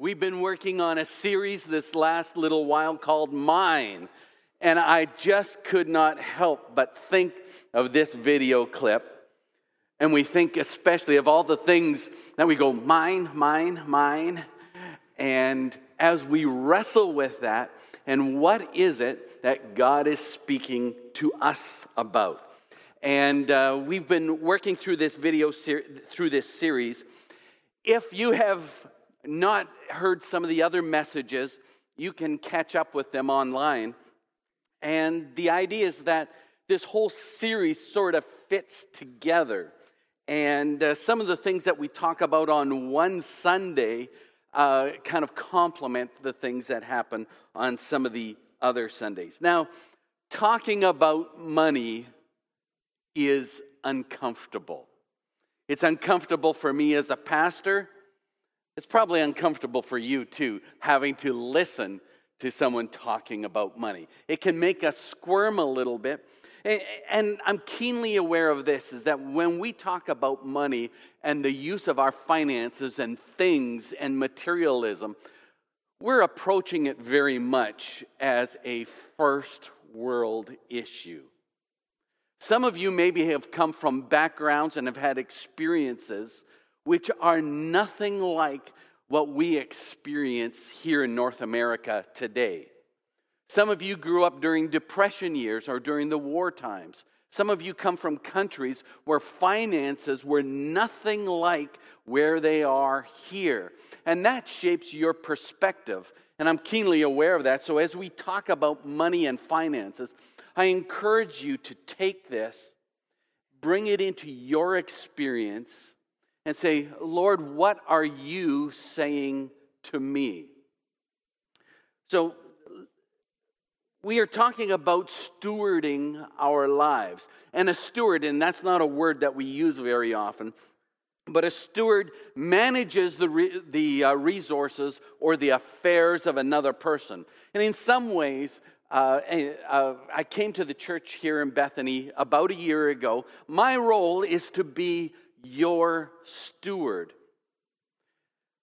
We've been working on a series this last little while called Mine, and I just could not help but think of this video clip. And we think especially of all the things that we go, mine, mine, mine. And as we wrestle with that, and what is it that God is speaking to us about? And uh, we've been working through this video, ser- through this series. If you have not heard some of the other messages, you can catch up with them online. And the idea is that this whole series sort of fits together. And uh, some of the things that we talk about on one Sunday uh, kind of complement the things that happen on some of the other Sundays. Now, talking about money is uncomfortable. It's uncomfortable for me as a pastor. It's probably uncomfortable for you too, having to listen to someone talking about money. It can make us squirm a little bit. And I'm keenly aware of this is that when we talk about money and the use of our finances and things and materialism, we're approaching it very much as a first world issue. Some of you maybe have come from backgrounds and have had experiences which are nothing like what we experience here in North America today. Some of you grew up during Depression years or during the war times. Some of you come from countries where finances were nothing like where they are here. And that shapes your perspective. And I'm keenly aware of that. So as we talk about money and finances, I encourage you to take this, bring it into your experience, and say, Lord, what are you saying to me? So, we are talking about stewarding our lives. And a steward, and that's not a word that we use very often, but a steward manages the, re- the uh, resources or the affairs of another person. And in some ways, uh, uh, I came to the church here in Bethany about a year ago. My role is to be your steward.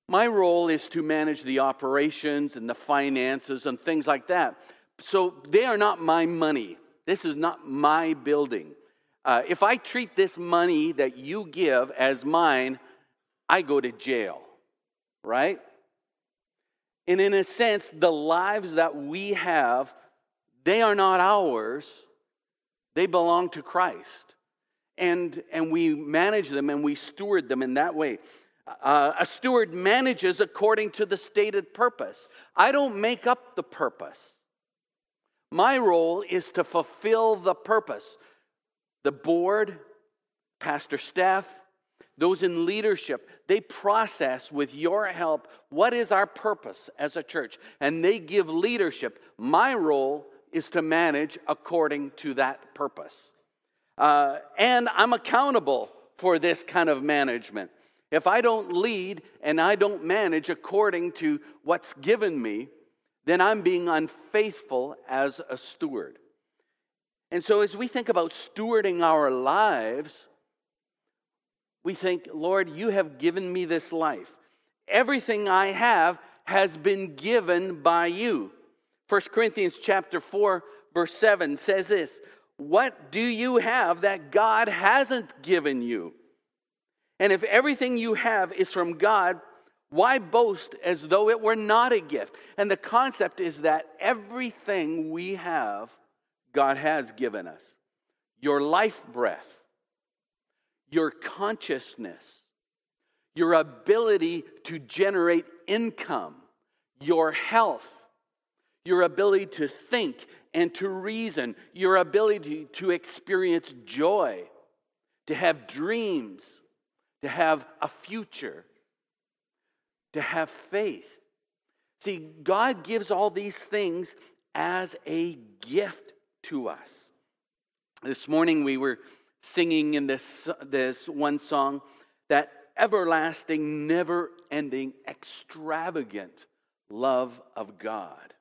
My role is to manage the operations and the finances and things like that. So they are not my money. This is not my building. Uh, if I treat this money that you give as mine, I go to jail, right? And in a sense, the lives that we have, they are not ours, they belong to Christ and, and we manage them and we steward them in that way. Uh, a steward manages according to the stated purpose. I don't make up the purpose. My role is to fulfill the purpose. The board, pastor staff, those in leadership, they process with your help what is our purpose as a church, and they give leadership. My role is to manage according to that purpose. Uh, and I'm accountable for this kind of management. If I don't lead and I don't manage according to what's given me, then I'm being unfaithful as a steward. And so, as we think about stewarding our lives, we think, Lord, you have given me this life. Everything I have has been given by you. 1 Corinthians chapter 4 verse 7 says this, what do you have that God hasn't given you? And if everything you have is from God, why boast as though it were not a gift? And the concept is that everything we have, God has given us your life breath, your consciousness, your ability to generate income, your health, your ability to think and to reason, your ability to experience joy, to have dreams, to have a future, to have faith. See, God gives all these things as a gift to us. This morning we were singing in this, this one song that everlasting, never ending, extravagant love of God.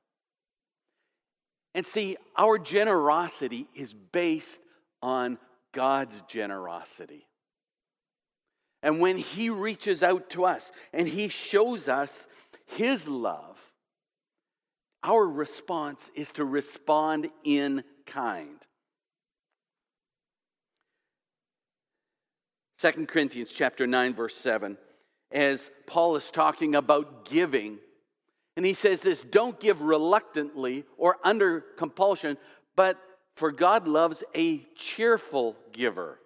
And see, our generosity is based on God's generosity. And when He reaches out to us and He shows us His love, our response is to respond in kind. 2 Corinthians chapter 9 verse 7 as Paul is talking about giving and he says this don't give reluctantly or under compulsion but for God loves a cheerful giver.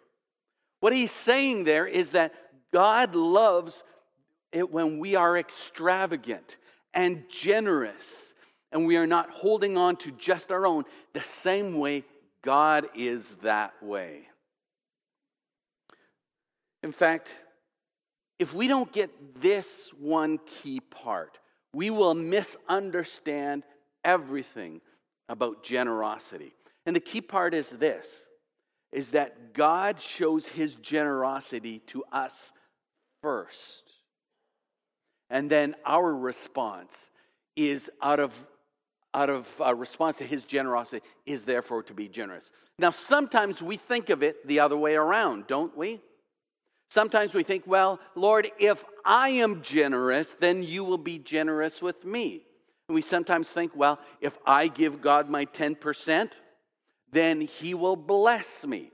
What he's saying there is that God loves it when we are extravagant and generous and we are not holding on to just our own the same way God is that way. In fact, if we don't get this one key part, we will misunderstand everything about generosity. And the key part is this is that God shows his generosity to us first. And then our response is out of out of uh, response to his generosity is therefore to be generous. Now sometimes we think of it the other way around, don't we? Sometimes we think, well, Lord, if I am generous, then you will be generous with me. And we sometimes think, well, if I give God my 10%, then he will bless me,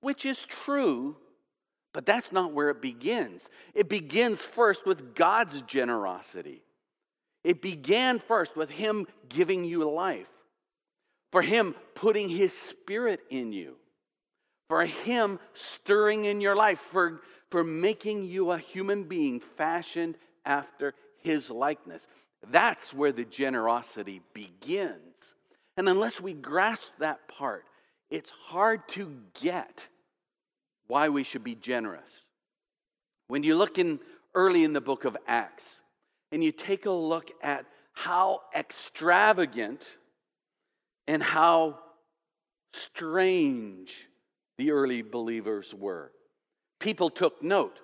which is true, but that's not where it begins. It begins first with God's generosity. It began first with him giving you life, for him putting his spirit in you, for him stirring in your life, for for making you a human being fashioned after his likeness. That's where the generosity begins. And unless we grasp that part, it's hard to get why we should be generous. When you look in early in the book of Acts and you take a look at how extravagant and how strange the early believers were people took note.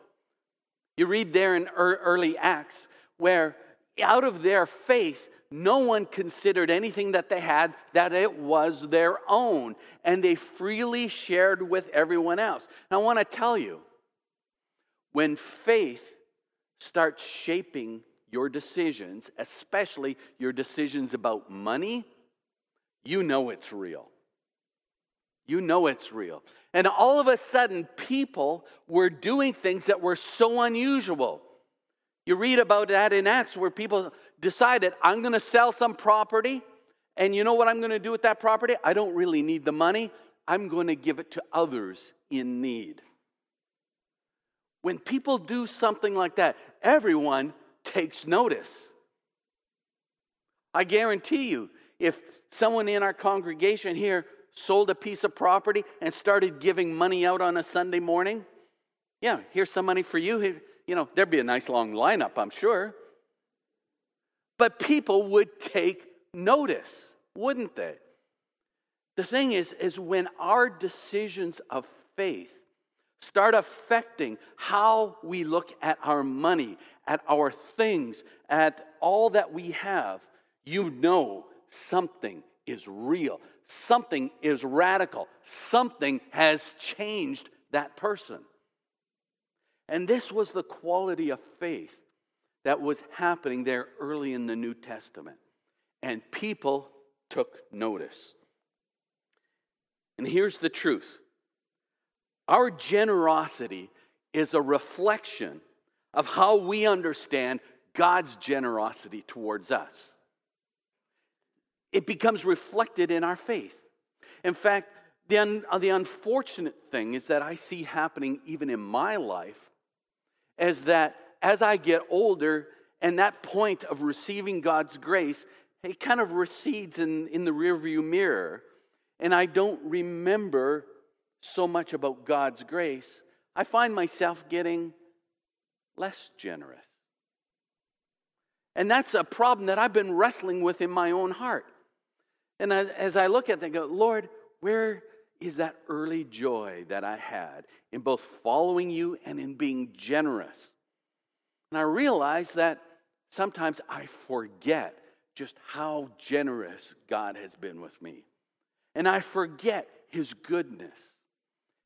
You read there in early Acts where out of their faith, no one considered anything that they had that it was their own, and they freely shared with everyone else. Now, I want to tell you when faith starts shaping your decisions, especially your decisions about money, you know it's real. You know it's real. And all of a sudden, people were doing things that were so unusual. You read about that in Acts where people decided, I'm going to sell some property, and you know what I'm going to do with that property? I don't really need the money. I'm going to give it to others in need. When people do something like that, everyone takes notice. I guarantee you, if someone in our congregation here sold a piece of property and started giving money out on a Sunday morning, yeah, here's some money for you. You know, there'd be a nice long lineup, I'm sure. But people would take notice, wouldn't they? The thing is, is when our decisions of faith start affecting how we look at our money, at our things, at all that we have, you know something is real. Something is radical. Something has changed that person. And this was the quality of faith that was happening there early in the New Testament. And people took notice. And here's the truth our generosity is a reflection of how we understand God's generosity towards us it becomes reflected in our faith. In fact, the, un, uh, the unfortunate thing is that I see happening even in my life is that as I get older and that point of receiving God's grace, it kind of recedes in, in the rearview mirror. And I don't remember so much about God's grace. I find myself getting less generous. And that's a problem that I've been wrestling with in my own heart. And as, as I look at them, I go, Lord, where is that early joy that I had in both following you and in being generous? And I realize that sometimes I forget just how generous God has been with me. And I forget his goodness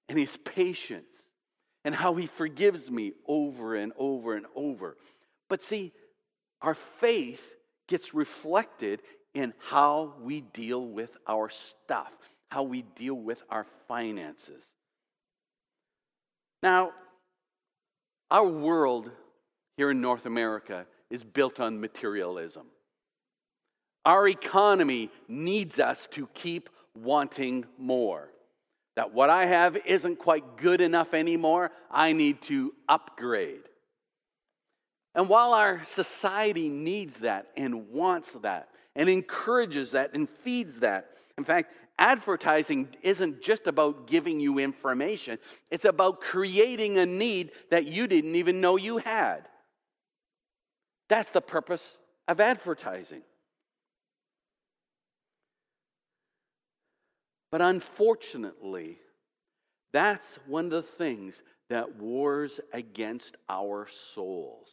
and his patience and how he forgives me over and over and over. But see, our faith gets reflected in how we deal with our stuff, how we deal with our finances. Now, our world here in North America is built on materialism. Our economy needs us to keep wanting more. That what I have isn't quite good enough anymore, I need to upgrade. And while our society needs that and wants that and encourages that and feeds that, in fact, advertising isn't just about giving you information, it's about creating a need that you didn't even know you had. That's the purpose of advertising. But unfortunately, that's one of the things that wars against our souls.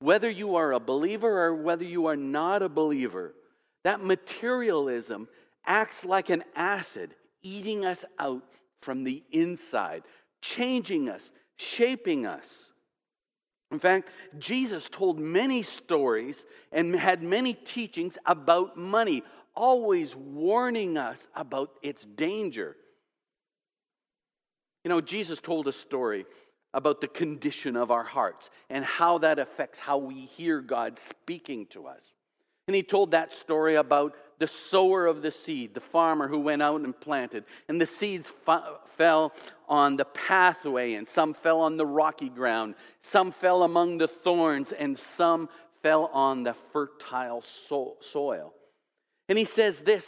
Whether you are a believer or whether you are not a believer, that materialism acts like an acid, eating us out from the inside, changing us, shaping us. In fact, Jesus told many stories and had many teachings about money, always warning us about its danger. You know, Jesus told a story about the condition of our hearts and how that affects how we hear God speaking to us. And he told that story about the sower of the seed, the farmer who went out and planted. And the seeds fell on the pathway, and some fell on the rocky ground, some fell among the thorns, and some fell on the fertile so- soil. And he says this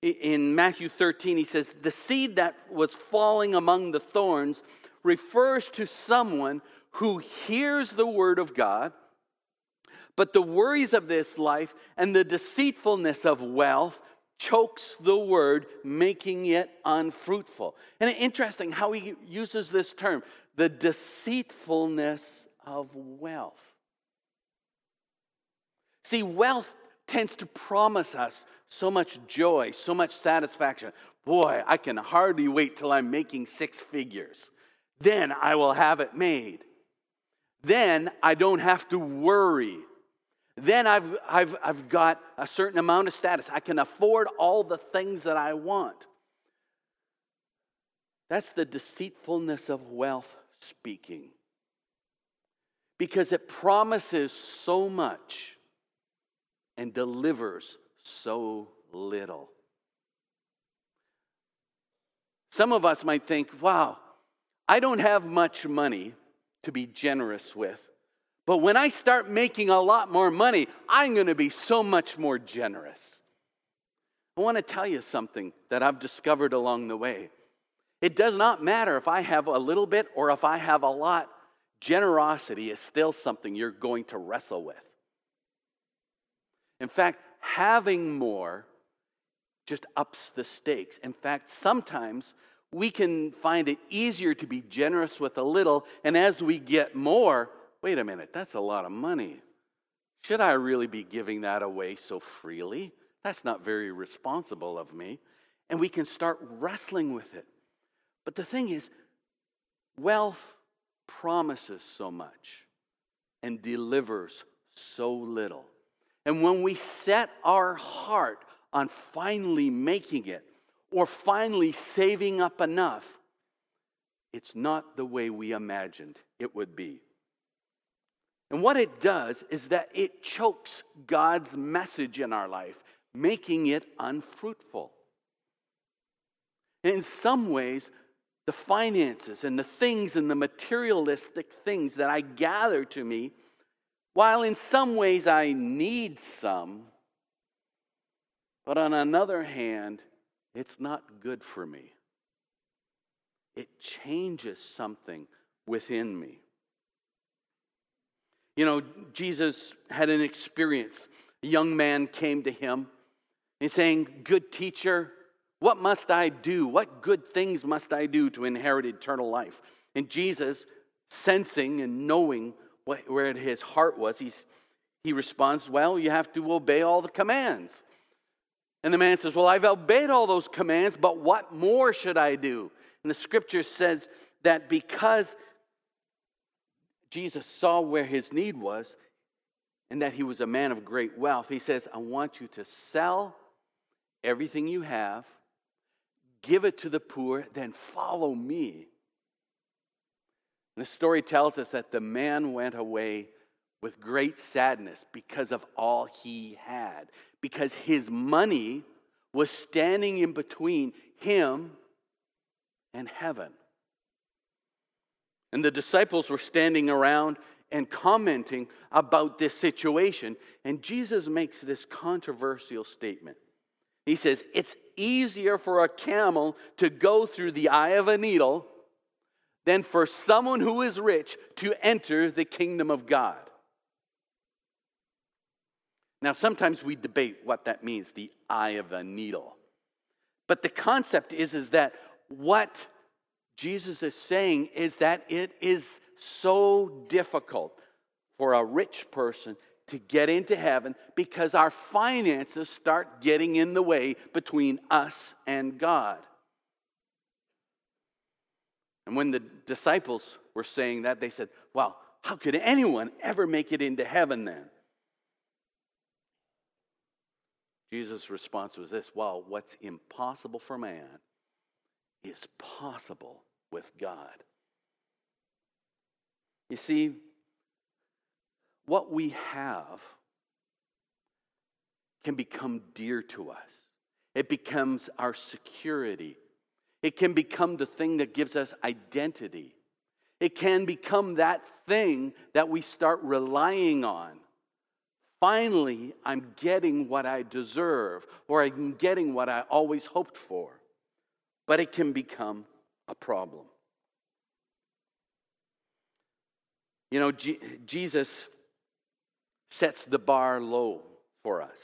in Matthew 13 he says, The seed that was falling among the thorns refers to someone who hears the word of God, but the worries of this life and the deceitfulness of wealth chokes the word, making it unfruitful. And interesting how he uses this term the deceitfulness of wealth. See, wealth tends to promise us so much joy, so much satisfaction. Boy, I can hardly wait till I'm making six figures. Then I will have it made. Then I don't have to worry. Then I've, I've, I've got a certain amount of status. I can afford all the things that I want. That's the deceitfulness of wealth speaking. Because it promises so much and delivers so little. Some of us might think, wow, I don't have much money to be generous with. But when I start making a lot more money, I'm going to be so much more generous. I want to tell you something that I've discovered along the way. It does not matter if I have a little bit or if I have a lot, generosity is still something you're going to wrestle with. In fact, having more just ups the stakes. In fact, sometimes we can find it easier to be generous with a little, and as we get more, wait a minute, that's a lot of money. Should I really be giving that away so freely? That's not very responsible of me. And we can start wrestling with it. But the thing is, wealth promises so much and delivers so little. And when we set our heart on finally making it or finally saving up enough, it's not the way we imagined it would be. And what it does is that it chokes God's message in our life, making it unfruitful. And in some ways, the finances and the things and the materialistic things that I gather to me while in some ways I need some, but on another hand, it's not good for me. It changes something within me. You know, Jesus had an experience. A young man came to him and saying, Good teacher, what must I do? What good things must I do to inherit eternal life? And Jesus, sensing and knowing where his heart was, he's, he responds, Well, you have to obey all the commands. And the man says, Well, I've obeyed all those commands, but what more should I do? And the scripture says that because Jesus saw where his need was, and that he was a man of great wealth, he says, I want you to sell everything you have, give it to the poor, then follow me. And the story tells us that the man went away with great sadness because of all he had, because his money was standing in between him and heaven. And the disciples were standing around and commenting about this situation. And Jesus makes this controversial statement. He says, It's easier for a camel to go through the eye of a needle than for someone who is rich to enter the kingdom of God. Now, sometimes we debate what that means, the eye of a needle. But the concept is, is that what Jesus is saying is that it is so difficult for a rich person to get into heaven because our finances start getting in the way between us and God. And when the disciples were saying that, they said, Well, how could anyone ever make it into heaven then? Jesus' response was this Well, what's impossible for man is possible with God. You see, what we have can become dear to us. It becomes our security. It can become the thing that gives us identity. It can become that thing that we start relying on. Finally, I'm getting what I deserve, or I'm getting what I always hoped for. But it can become a problem. You know, G- Jesus sets the bar low for us.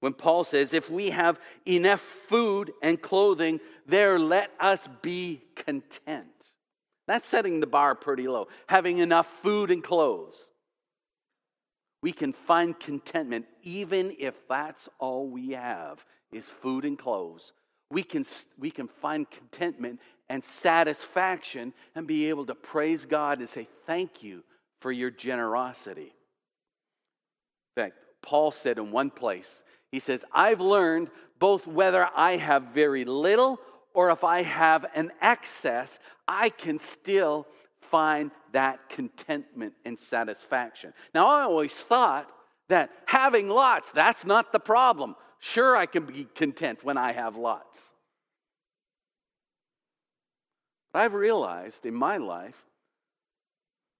When Paul says, if we have enough food and clothing, there let us be content. That's setting the bar pretty low. Having enough food and clothes. We can find contentment even if that's all we have is food and clothes. We can, we can find contentment and satisfaction and be able to praise God and say, Thank you for your generosity. In fact, Paul said in one place, he says, I've learned both whether I have very little or if I have an excess, I can still find that contentment and satisfaction. Now, I always thought that having lots, that's not the problem. Sure, I can be content when I have lots. But I've realized in my life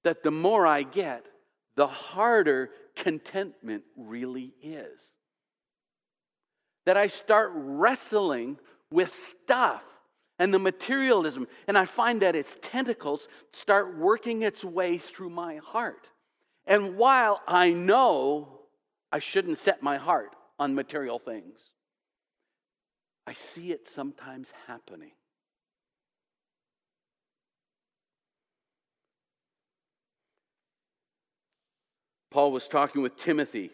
that the more I get, the harder contentment really is that I start wrestling with stuff and the materialism, and I find that its tentacles start working its way through my heart. And while I know I shouldn't set my heart on material things, I see it sometimes happening. Paul was talking with Timothy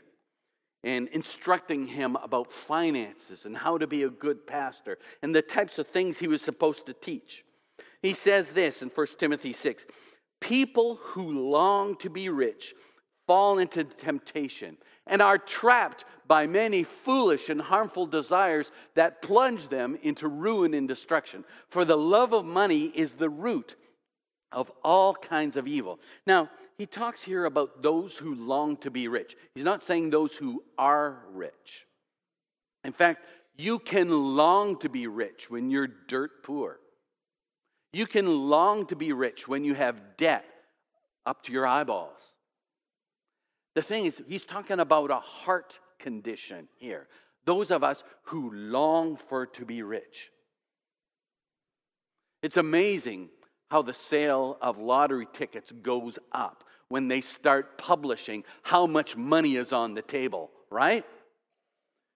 and instructing him about finances and how to be a good pastor and the types of things he was supposed to teach. He says this in 1 Timothy 6 People who long to be rich fall into temptation and are trapped by many foolish and harmful desires that plunge them into ruin and destruction. For the love of money is the root of all kinds of evil. Now, he talks here about those who long to be rich. He's not saying those who are rich. In fact, you can long to be rich when you're dirt poor. You can long to be rich when you have debt up to your eyeballs. The thing is, he's talking about a heart condition here. Those of us who long for to be rich. It's amazing how the sale of lottery tickets goes up when they start publishing how much money is on the table, right?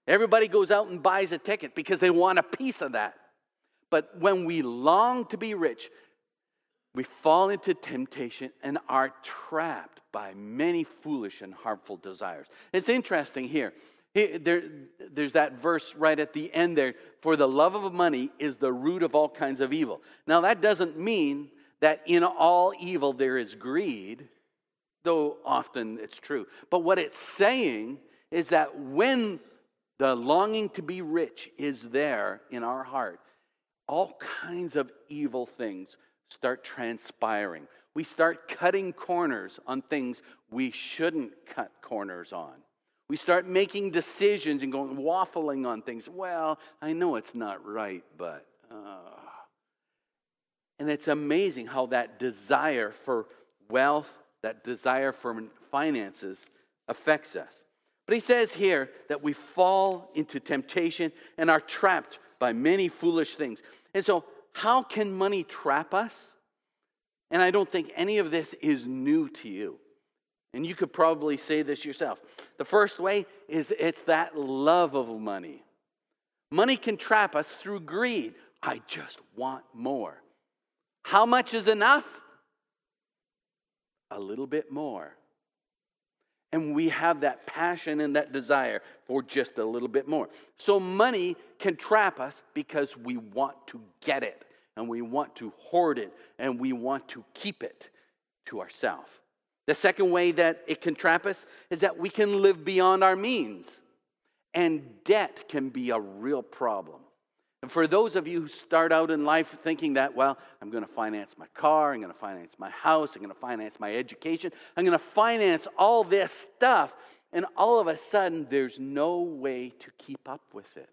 Everybody goes out and buys a ticket because they want a piece of that. But when we long to be rich, we fall into temptation and are trapped by many foolish and harmful desires. It's interesting here. There, there's that verse right at the end there. For the love of money is the root of all kinds of evil. Now, that doesn't mean that in all evil there is greed. though often it's true. But what it's saying is that when the longing to be rich is there in our heart, all kinds of evil things start transpiring. We start cutting corners on things we shouldn't cut corners on. We start making decisions and going waffling on things. Well, I know it's not right, but. Uh. And it's amazing how that desire for wealth, that desire for finances affects us. But he says here that we fall into temptation and are trapped by many foolish things. And so, how can money trap us? And I don't think any of this is new to you. And you could probably say this yourself. The first way is it's that love of money. Money can trap us through greed. I just want more. How much is enough? A little bit more. And we have that passion and that desire for just a little bit more. So money can trap us because we want to get it and we want to hoard it and we want to keep it to ourselves. The second way that it can trap us is that we can live beyond our means. And debt can be a real problem. And for those of you who start out in life thinking that, well, I'm going to finance my car, I'm going to finance my house, I'm going to finance my education, I'm going to finance all this stuff, and all of a sudden there's no way to keep up with it.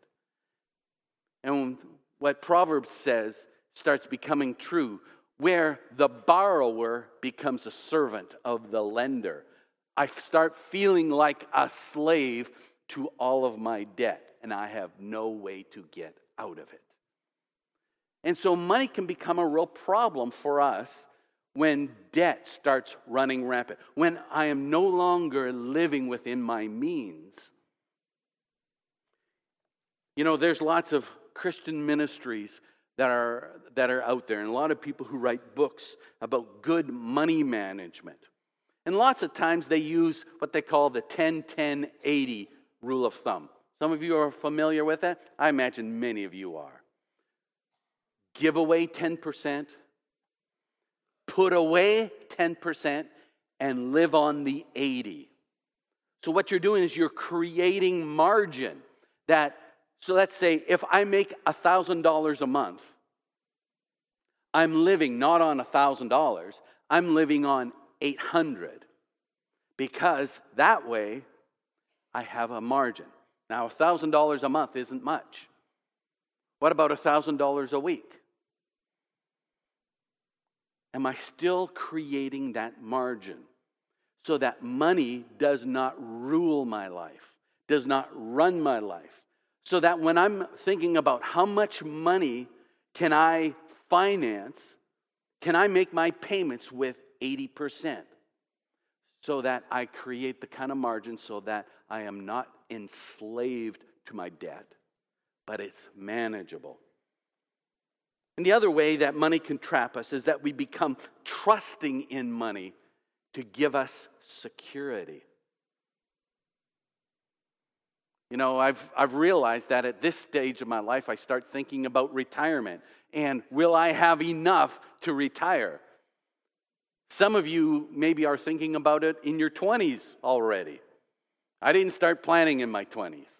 And what Proverbs says starts becoming true, where the borrower becomes a servant of the lender. I start feeling like a slave to all of my debt, and I have no way to get out of it. And so money can become a real problem for us when debt starts running rampant, when I am no longer living within my means. You know, there's lots of Christian ministries that are, that are out there, and a lot of people who write books about good money management. And lots of times they use what they call the 10 10 80 rule of thumb. Some of you are familiar with that. I imagine many of you are. Give away 10%, put away 10%, and live on the 80. So what you're doing is you're creating margin that so let's say if I make $1,000 a month, I'm living not on $1,000, I'm living on 800 because that way I have a margin. Now, $1,000 a month isn't much. What about $1,000 a week? Am I still creating that margin so that money does not rule my life, does not run my life? So that when I'm thinking about how much money can I finance, can I make my payments with 80%? So that I create the kind of margin so that I am not enslaved to my debt, but it's manageable. And the other way that money can trap us is that we become trusting in money to give us security. You know, I've, I've realized that at this stage of my life, I start thinking about retirement and will I have enough to retire? Some of you maybe are thinking about it in your 20s already. I didn't start planning in my 20s.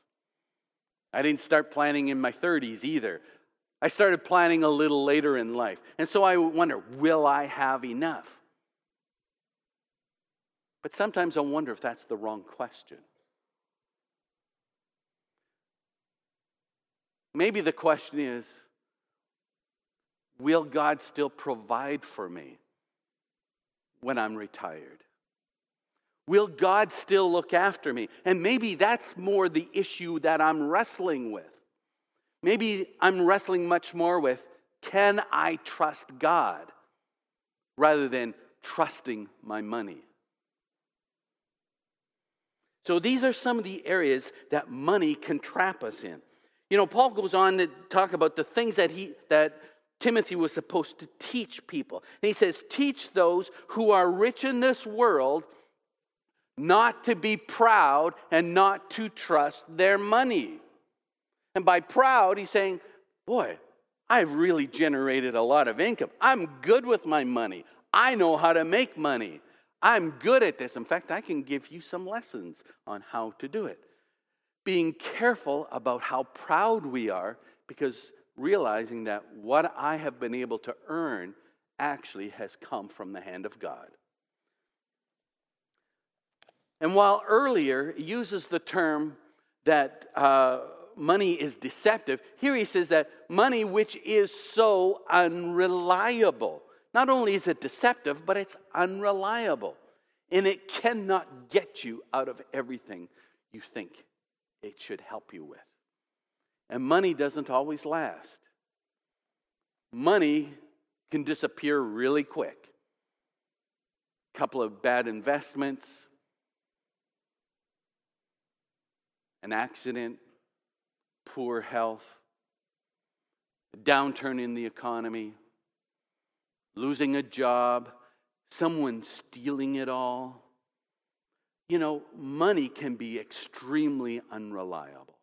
I didn't start planning in my 30s either. I started planning a little later in life. And so I wonder, will I have enough? But sometimes I wonder if that's the wrong question. Maybe the question is Will God still provide for me when I'm retired? Will God still look after me? And maybe that's more the issue that I'm wrestling with. Maybe I'm wrestling much more with can I trust God rather than trusting my money? So these are some of the areas that money can trap us in. You know, Paul goes on to talk about the things that he that Timothy was supposed to teach people. And he says, "Teach those who are rich in this world not to be proud and not to trust their money. And by proud, he's saying, Boy, I've really generated a lot of income. I'm good with my money. I know how to make money. I'm good at this. In fact, I can give you some lessons on how to do it. Being careful about how proud we are because realizing that what I have been able to earn actually has come from the hand of God. And while earlier it uses the term that uh, money is deceptive, here he says that money which is so unreliable. Not only is it deceptive, but it's unreliable. And it cannot get you out of everything you think it should help you with. And money doesn't always last. Money can disappear really quick. A couple of bad investments, an accident, poor health, a downturn in the economy, losing a job, someone stealing it all. You know, money can be extremely unreliable.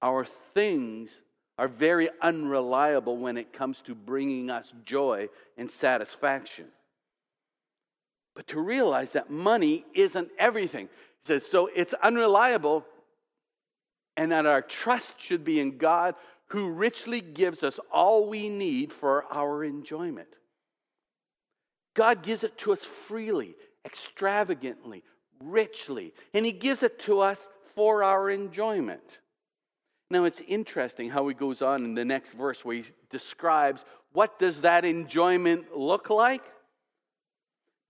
Our things are very unreliable when it comes to bringing us joy and satisfaction. But to realize that money isn't everything. He says, so it's unreliable, and that our trust should be in God who richly gives us all we need for our enjoyment. God gives it to us freely, extravagantly, richly, and He gives it to us for our enjoyment. Now it's interesting how he goes on in the next verse where he describes what does that enjoyment look like?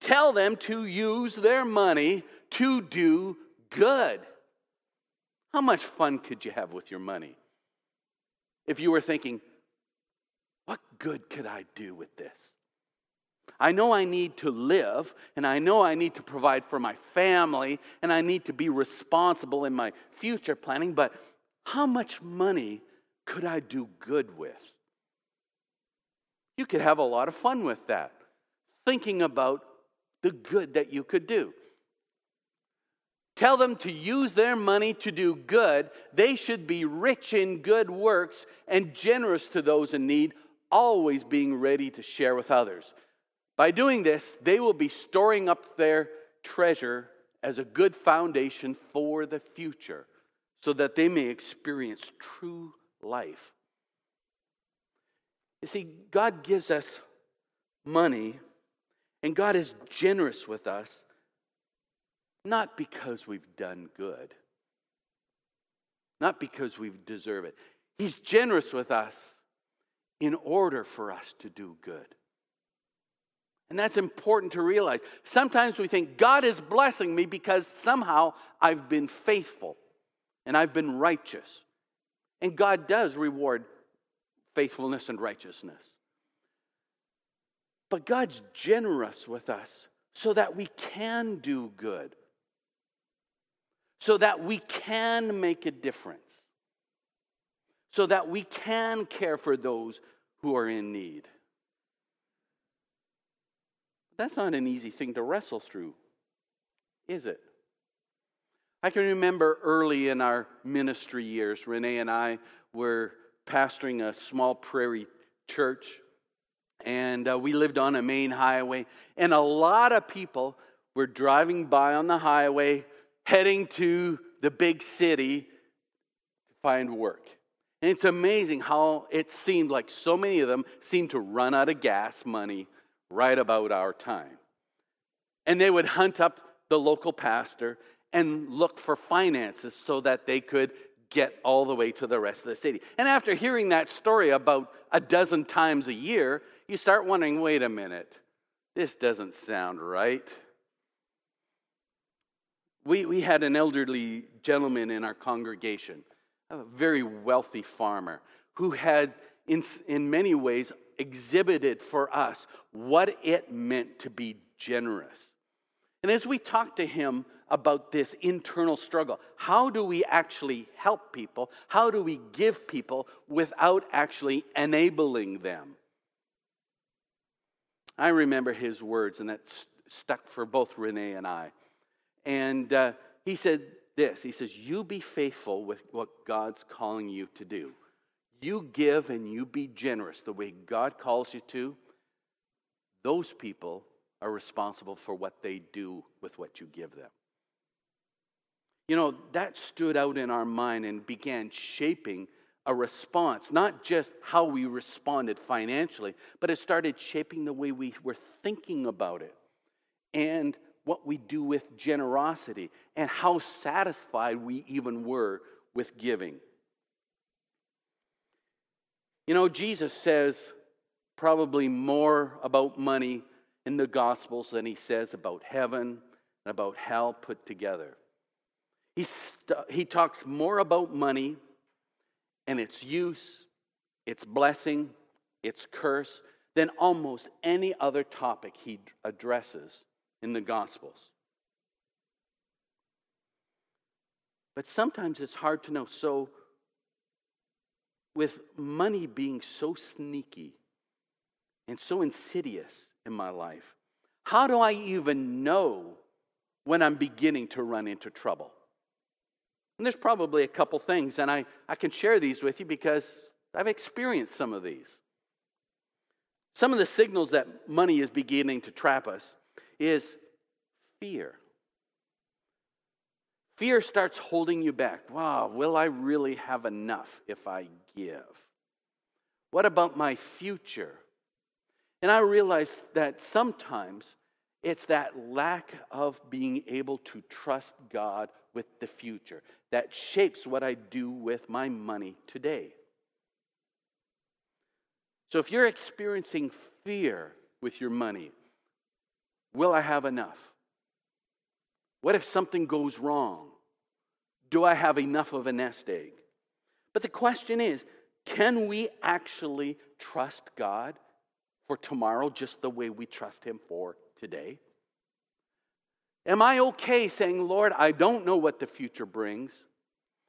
Tell them to use their money to do good. How much fun could you have with your money? If you were thinking, what good could I do with this? I know I need to live, and I know I need to provide for my family, and I need to be responsible in my future planning, but how much money could I do good with? You could have a lot of fun with that, thinking about the good that you could do. Tell them to use their money to do good. They should be rich in good works and generous to those in need, always being ready to share with others. By doing this, they will be storing up their treasure as a good foundation for the future so that they may experience true life. You see, God gives us money, and God is generous with us, not because we've done good, not because we deserve it. He's generous with us in order for us to do good. And that's important to realize. Sometimes we think God is blessing me because somehow I've been faithful and I've been righteous. And God does reward faithfulness and righteousness. But God's generous with us so that we can do good, so that we can make a difference, so that we can care for those who are in need. That's not an easy thing to wrestle through, is it? I can remember early in our ministry years, Renee and I were pastoring a small prairie church, and uh, we lived on a main highway, and a lot of people were driving by on the highway, heading to the big city to find work. And it's amazing how it seemed like so many of them seemed to run out of gas money right about our time. And they would hunt up the local pastor and look for finances so that they could get all the way to the rest of the city. And after hearing that story about a dozen times a year, you start wondering wait a minute, this doesn't sound right. We, we had an elderly gentleman in our congregation, a very wealthy farmer, who had, in, in many ways, exhibited for us what it meant to be generous. And as we talked to him about this internal struggle. How do we actually help people? How do we give people without actually enabling them? I remember his words, and that stuck for both Renee and I. And uh, he said this He says, You be faithful with what God's calling you to do. You give and you be generous the way God calls you to. Those people are responsible for what they do with what you give them. You know, that stood out in our mind and began shaping a response, not just how we responded financially, but it started shaping the way we were thinking about it and what we do with generosity and how satisfied we even were with giving. You know, Jesus says probably more about money in the Gospels than he says about heaven and about hell put together. He, st- he talks more about money and its use, its blessing, its curse than almost any other topic he addresses in the Gospels. But sometimes it's hard to know. So, with money being so sneaky and so insidious in my life, how do I even know when I'm beginning to run into trouble? And there's probably a couple things, and I, I can share these with you because I've experienced some of these. Some of the signals that money is beginning to trap us is fear. Fear starts holding you back. Wow, will I really have enough if I give? What about my future? And I realize that sometimes it's that lack of being able to trust God with the future that shapes what I do with my money today. So if you're experiencing fear with your money, will I have enough? What if something goes wrong? Do I have enough of a nest egg? But the question is can we actually trust God for tomorrow just the way we trust Him for today? Am I okay saying, Lord, I don't know what the future brings?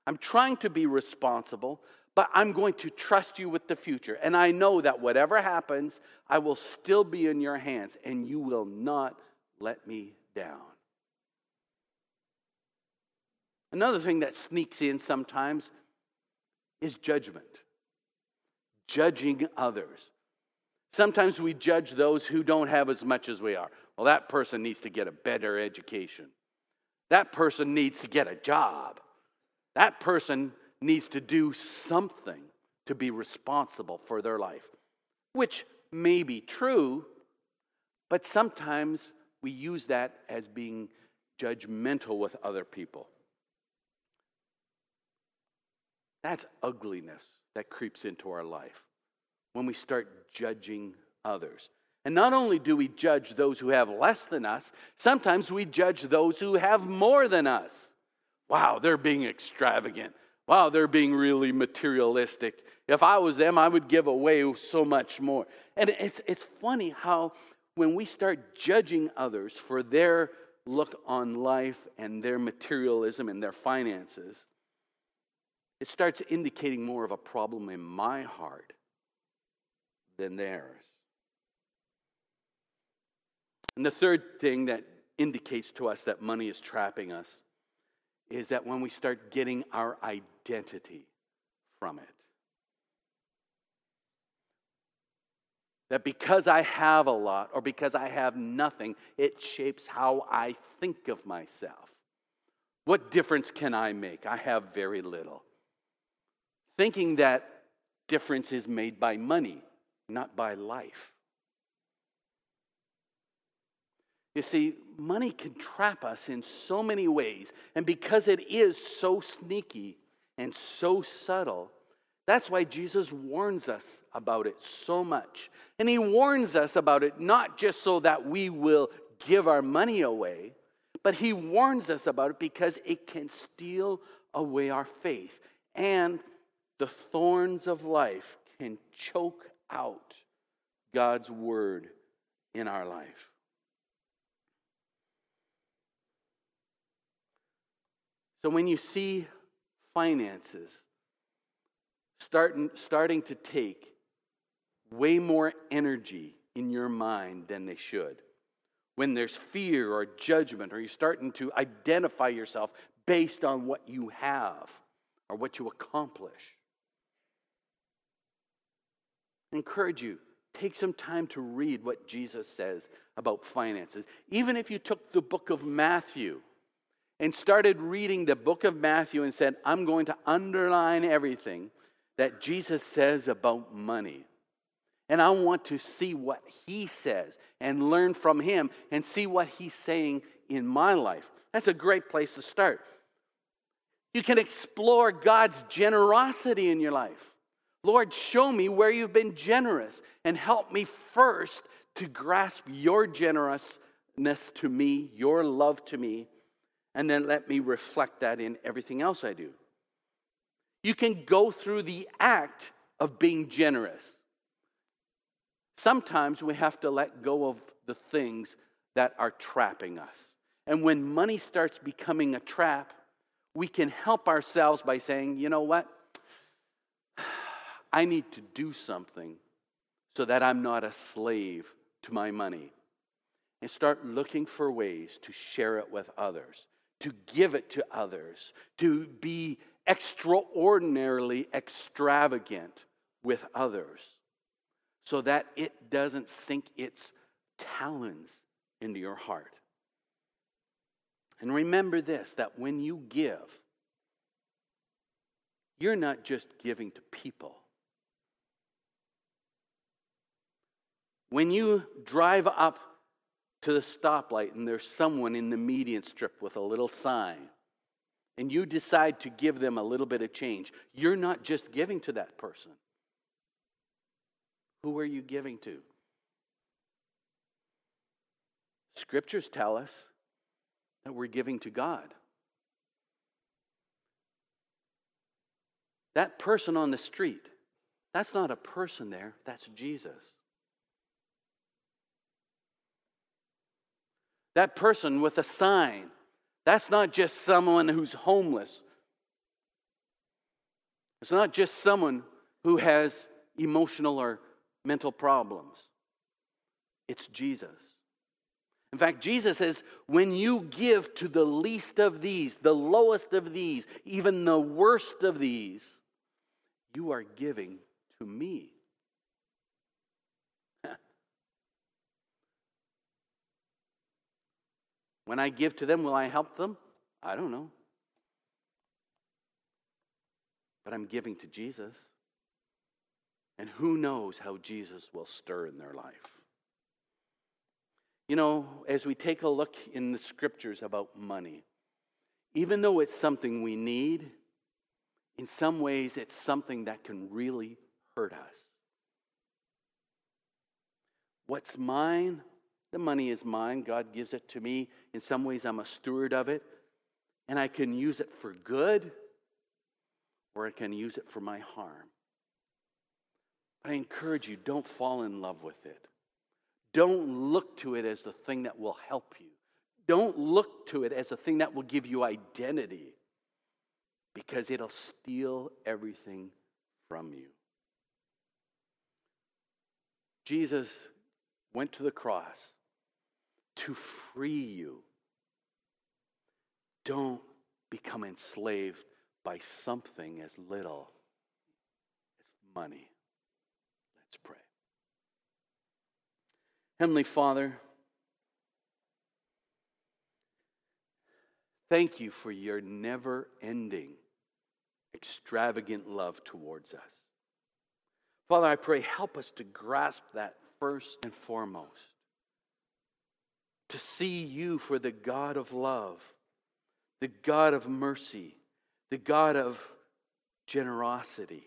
I'm trying to be responsible, but I'm going to trust you with the future. And I know that whatever happens, I will still be in your hands and you will not let me down. Another thing that sneaks in sometimes is judgment, judging others. Sometimes we judge those who don't have as much as we are. Well, that person needs to get a better education. That person needs to get a job. That person needs to do something to be responsible for their life, which may be true, but sometimes we use that as being judgmental with other people. That's ugliness that creeps into our life when we start judging others. And not only do we judge those who have less than us, sometimes we judge those who have more than us. Wow, they're being extravagant. Wow, they're being really materialistic. If I was them, I would give away so much more. And it's, it's funny how when we start judging others for their look on life and their materialism and their finances, it starts indicating more of a problem in my heart than theirs. And the third thing that indicates to us that money is trapping us is that when we start getting our identity from it. That because I have a lot or because I have nothing, it shapes how I think of myself. What difference can I make? I have very little. Thinking that difference is made by money, not by life. You see, money can trap us in so many ways. And because it is so sneaky and so subtle, that's why Jesus warns us about it so much. And he warns us about it not just so that we will give our money away, but he warns us about it because it can steal away our faith. And the thorns of life can choke out God's word in our life. So when you see finances starting, starting to take way more energy in your mind than they should, when there's fear or judgment, or you're starting to identify yourself based on what you have or what you accomplish, Encourage you take some time to read what Jesus says about finances. Even if you took the book of Matthew and started reading the book of Matthew and said, I'm going to underline everything that Jesus says about money. And I want to see what he says and learn from him and see what he's saying in my life. That's a great place to start. You can explore God's generosity in your life. Lord, show me where you've been generous and help me first to grasp your generousness to me, your love to me, and then let me reflect that in everything else I do. You can go through the act of being generous. Sometimes we have to let go of the things that are trapping us. And when money starts becoming a trap, we can help ourselves by saying, you know what? I need to do something so that I'm not a slave to my money. And start looking for ways to share it with others, to give it to others, to be extraordinarily extravagant with others so that it doesn't sink its talons into your heart. And remember this that when you give, you're not just giving to people. When you drive up to the stoplight and there's someone in the median strip with a little sign, and you decide to give them a little bit of change, you're not just giving to that person. Who are you giving to? Scriptures tell us that we're giving to God. That person on the street, that's not a person there, that's Jesus. That person with a sign, that's not just someone who's homeless. It's not just someone who has emotional or mental problems. It's Jesus. In fact, Jesus says, when you give to the least of these, the lowest of these, even the worst of these, you are giving to me. When I give to them, will I help them? I don't know. But I'm giving to Jesus. And who knows how Jesus will stir in their life. You know, as we take a look in the scriptures about money, even though it's something we need, in some ways it's something that can really hurt us. What's mine? The money is mine. God gives it to me. In some ways, I'm a steward of it. And I can use it for good or I can use it for my harm. But I encourage you don't fall in love with it. Don't look to it as the thing that will help you. Don't look to it as a thing that will give you identity because it'll steal everything from you. Jesus went to the cross to free you. Don't become enslaved by something as little as money. Let's pray. Heavenly Father, thank you for your never ending, extravagant love towards us. Father, I pray, help us to grasp that first and foremost. To see you for the God of love, the God of mercy, the God of generosity.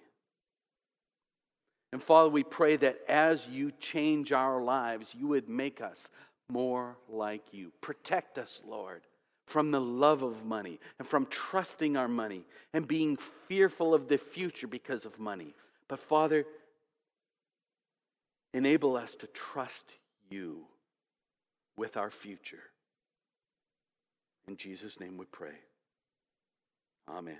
And Father, we pray that as you change our lives, you would make us more like you. Protect us, Lord, from the love of money and from trusting our money and being fearful of the future because of money. But Father, enable us to trust you with our future. In Jesus' name we pray. Amen.